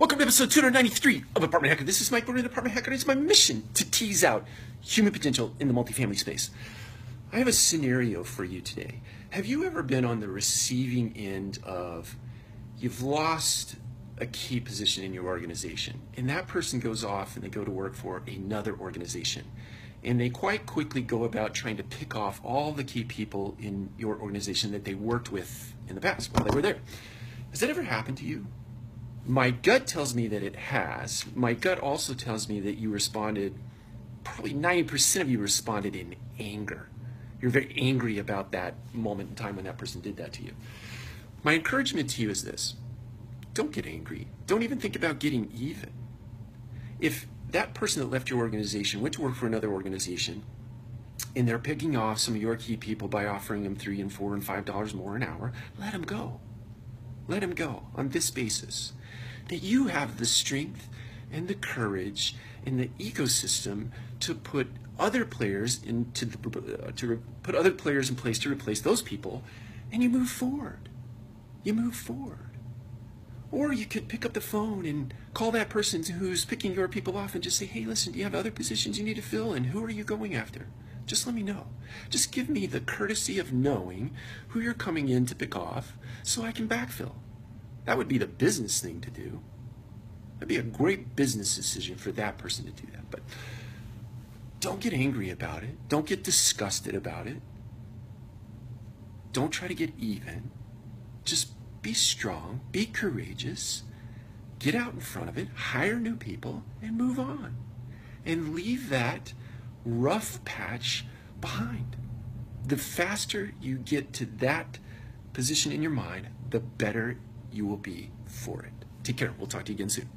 Welcome to episode 293 of Apartment Hacker. This is Mike Brewer, Apartment Hacker, it's my mission to tease out human potential in the multifamily space. I have a scenario for you today. Have you ever been on the receiving end of you've lost a key position in your organization, and that person goes off and they go to work for another organization, and they quite quickly go about trying to pick off all the key people in your organization that they worked with in the past while they were there? Has that ever happened to you? My gut tells me that it has. My gut also tells me that you responded, probably 90% of you responded in anger. You're very angry about that moment in time when that person did that to you. My encouragement to you is this don't get angry. Don't even think about getting even. If that person that left your organization went to work for another organization and they're picking off some of your key people by offering them three and four and five dollars more an hour, let them go. Let them go on this basis that you have the strength and the courage and the ecosystem to put other players into the, uh, to put other players in place to replace those people and you move forward. You move forward. Or you could pick up the phone and call that person who's picking your people off and just say hey listen do you have other positions you need to fill and who are you going after? Just let me know. Just give me the courtesy of knowing who you're coming in to pick off so i can backfill that would be the business thing to do. That'd be a great business decision for that person to do that. But don't get angry about it. Don't get disgusted about it. Don't try to get even. Just be strong, be courageous, get out in front of it, hire new people, and move on. And leave that rough patch behind. The faster you get to that position in your mind, the better you will be for it. Take care. We'll talk to you again soon.